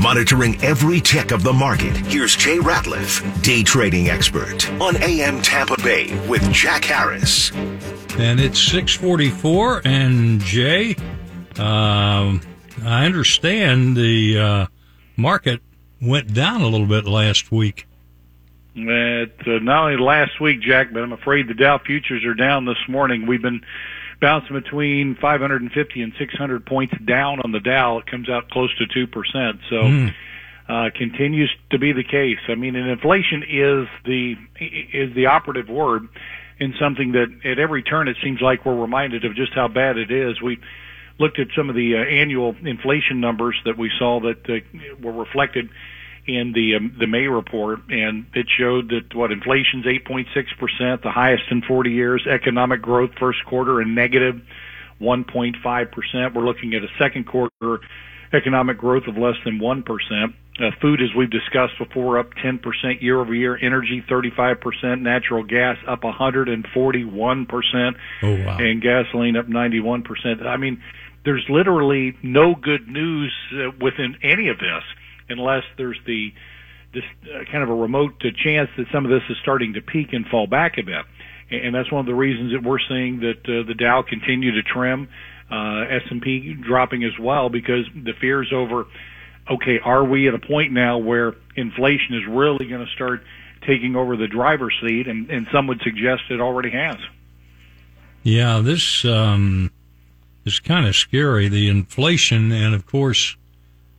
monitoring every tick of the market. Here's Jay Ratliff, day trading expert on AM Tampa Bay with Jack Harris. And it's 644 and Jay, um, I understand the uh, market went down a little bit last week. At, uh, not only last week, Jack, but I'm afraid the Dow futures are down this morning. We've been bouncing between 550 and 600 points down on the Dow. It comes out close to 2%. So, mm. uh, continues to be the case. I mean, and inflation is the, is the operative word in something that at every turn it seems like we're reminded of just how bad it is. We looked at some of the uh, annual inflation numbers that we saw that uh, were reflected in the um, the May report, and it showed that what inflation's 8.6 percent, the highest in 40 years. Economic growth first quarter a negative 1.5 percent. We're looking at a second quarter economic growth of less than one percent. Uh, food, as we've discussed before, up 10% year over year. Energy, 35%. Natural gas up 141%. Oh, wow. And gasoline up 91%. I mean, there's literally no good news uh, within any of this unless there's the this uh, kind of a remote uh, chance that some of this is starting to peak and fall back a bit. And that's one of the reasons that we're seeing that uh, the Dow continue to trim, uh, S&P dropping as well because the fears over, okay, are we at a point now where inflation is really going to start taking over the driver's seat? And, and some would suggest it already has. Yeah, this um, is kind of scary. The inflation, and of course,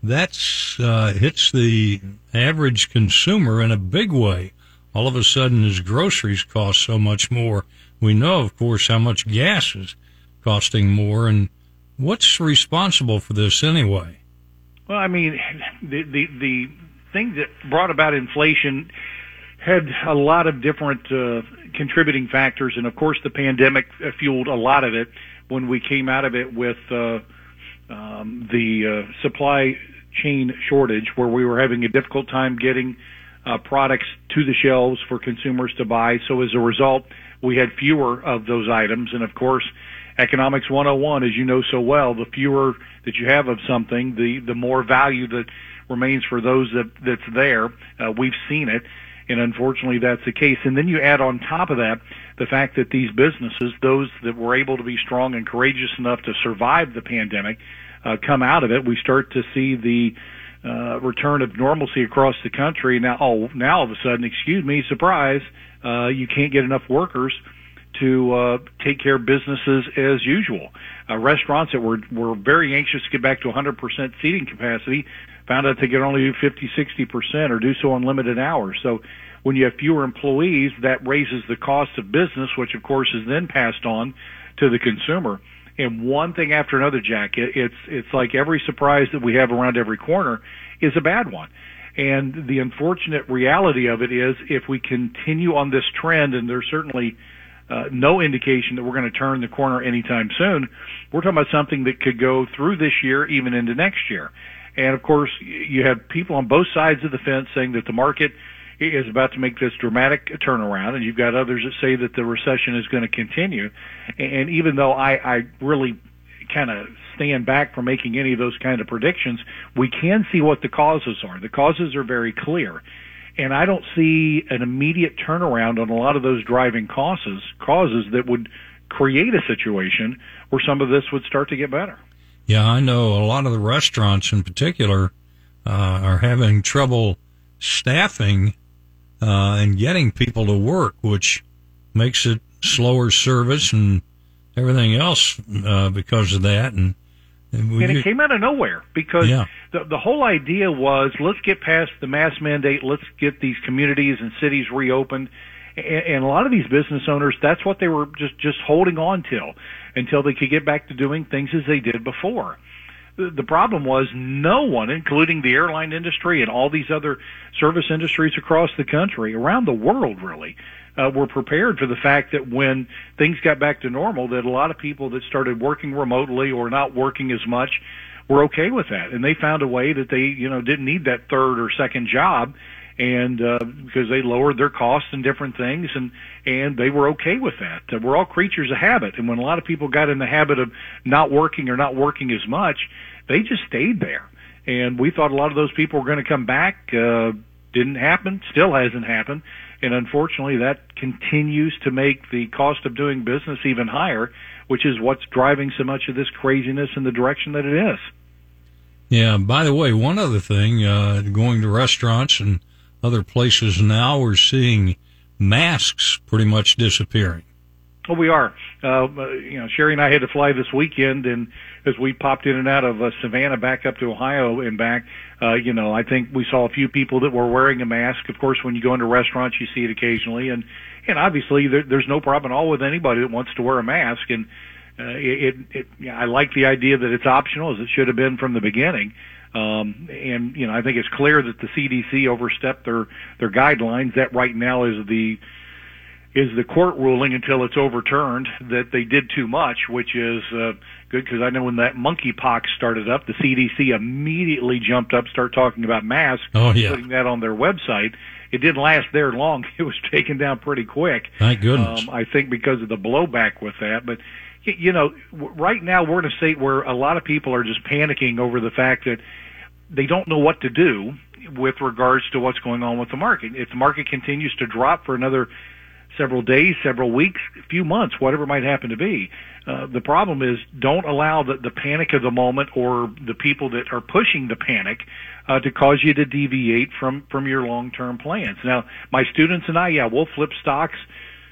that's uh, hits the average consumer in a big way. All of a sudden, his groceries cost so much more. We know, of course, how much gas is costing more, and what's responsible for this anyway? Well, I mean, the the the thing that brought about inflation had a lot of different uh, contributing factors, and of course, the pandemic fueled a lot of it. When we came out of it with uh, um, the uh, supply chain shortage where we were having a difficult time getting uh, products to the shelves for consumers to buy. So as a result, we had fewer of those items. And of course, economics 101, as you know so well, the fewer that you have of something, the, the more value that remains for those that, that's there. Uh, we've seen it. And unfortunately, that's the case. And then you add on top of that the fact that these businesses, those that were able to be strong and courageous enough to survive the pandemic, uh, come out of it, we start to see the uh, return of normalcy across the country. Now, oh, now all of a sudden, excuse me, surprise, uh, you can't get enough workers to uh, take care of businesses as usual. Uh, restaurants that were were very anxious to get back to 100% seating capacity found out they could only do 50, 60% or do so on limited hours. So when you have fewer employees, that raises the cost of business, which of course is then passed on to the consumer and one thing after another, Jack. It, it's it's like every surprise that we have around every corner is a bad one. And the unfortunate reality of it is, if we continue on this trend, and there's certainly uh, no indication that we're going to turn the corner anytime soon, we're talking about something that could go through this year, even into next year. And of course, you have people on both sides of the fence saying that the market is about to make this dramatic turnaround, and you've got others that say that the recession is going to continue. And even though I, I really kind of stand back from making any of those kind of predictions, we can see what the causes are. The causes are very clear. And I don't see an immediate turnaround on a lot of those driving causes, causes that would create a situation where some of this would start to get better. Yeah, I know a lot of the restaurants in particular uh, are having trouble staffing uh, and getting people to work, which makes it slower service and everything else uh, because of that. And and, and it came out of nowhere because yeah. the the whole idea was let's get past the mask mandate, let's get these communities and cities reopened. And, and a lot of these business owners, that's what they were just just holding on till until they could get back to doing things as they did before the problem was no one, including the airline industry and all these other service industries across the country, around the world really, uh, were prepared for the fact that when things got back to normal, that a lot of people that started working remotely or not working as much were okay with that, and they found a way that they, you know, didn't need that third or second job, and uh, because they lowered their costs and different things, and and they were okay with that. Uh, we're all creatures of habit, and when a lot of people got in the habit of not working or not working as much, they just stayed there. and we thought a lot of those people were going to come back. Uh, didn't happen. Still hasn't happened. And unfortunately, that continues to make the cost of doing business even higher, which is what's driving so much of this craziness in the direction that it is. Yeah. By the way, one other thing, uh, going to restaurants and other places now, we're seeing masks pretty much disappearing. Oh, we are. Uh, you know, Sherry and I had to fly this weekend, and as we popped in and out of uh, Savannah back up to Ohio and back, uh, you know, I think we saw a few people that were wearing a mask. Of course, when you go into restaurants, you see it occasionally, and and obviously there, there's no problem at all with anybody that wants to wear a mask. And uh, it, it, it I like the idea that it's optional, as it should have been from the beginning. Um, and you know, I think it's clear that the CDC overstepped their their guidelines. That right now is the is the court ruling until it's overturned that they did too much, which is uh, good because I know when that monkeypox started up, the CDC immediately jumped up, start talking about masks, oh, yeah. putting that on their website. It didn't last there long; it was taken down pretty quick. Thank goodness. Um, I think because of the blowback with that, but you know, right now we're in a state where a lot of people are just panicking over the fact that they don't know what to do with regards to what's going on with the market. If the market continues to drop for another several days, several weeks, a few months, whatever might happen to be. Uh, the problem is don't allow the, the panic of the moment or the people that are pushing the panic uh, to cause you to deviate from from your long term plans. Now, my students and I, yeah, we'll flip stocks.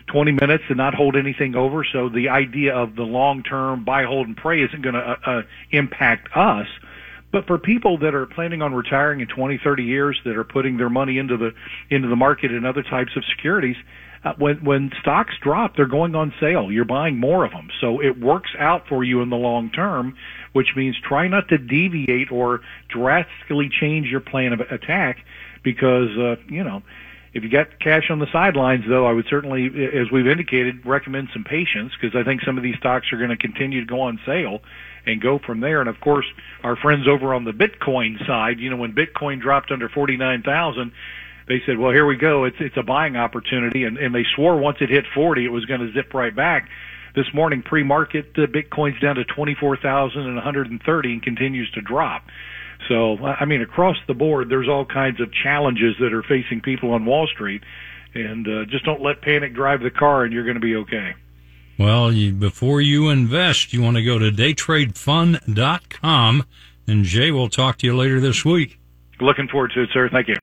20 minutes and not hold anything over. So the idea of the long term buy, hold, and pray isn't going to uh, uh, impact us. But for people that are planning on retiring in 20, 30 years, that are putting their money into the into the market and other types of securities, uh, when when stocks drop, they're going on sale. You're buying more of them, so it works out for you in the long term. Which means try not to deviate or drastically change your plan of attack, because uh, you know if you got cash on the sidelines, though, I would certainly, as we've indicated, recommend some patience because I think some of these stocks are going to continue to go on sale and go from there. And of course, our friends over on the Bitcoin side, you know, when Bitcoin dropped under 49,000, they said, well, here we go. It's, it's a buying opportunity. And, and they swore once it hit 40, it was going to zip right back. This morning, pre-market, uh, Bitcoin's down to 24,130 and continues to drop. So, I mean, across the board, there's all kinds of challenges that are facing people on Wall Street. And uh, just don't let panic drive the car, and you're going to be okay. Well, you, before you invest, you want to go to daytradefund.com, and Jay will talk to you later this week. Looking forward to it, sir. Thank you.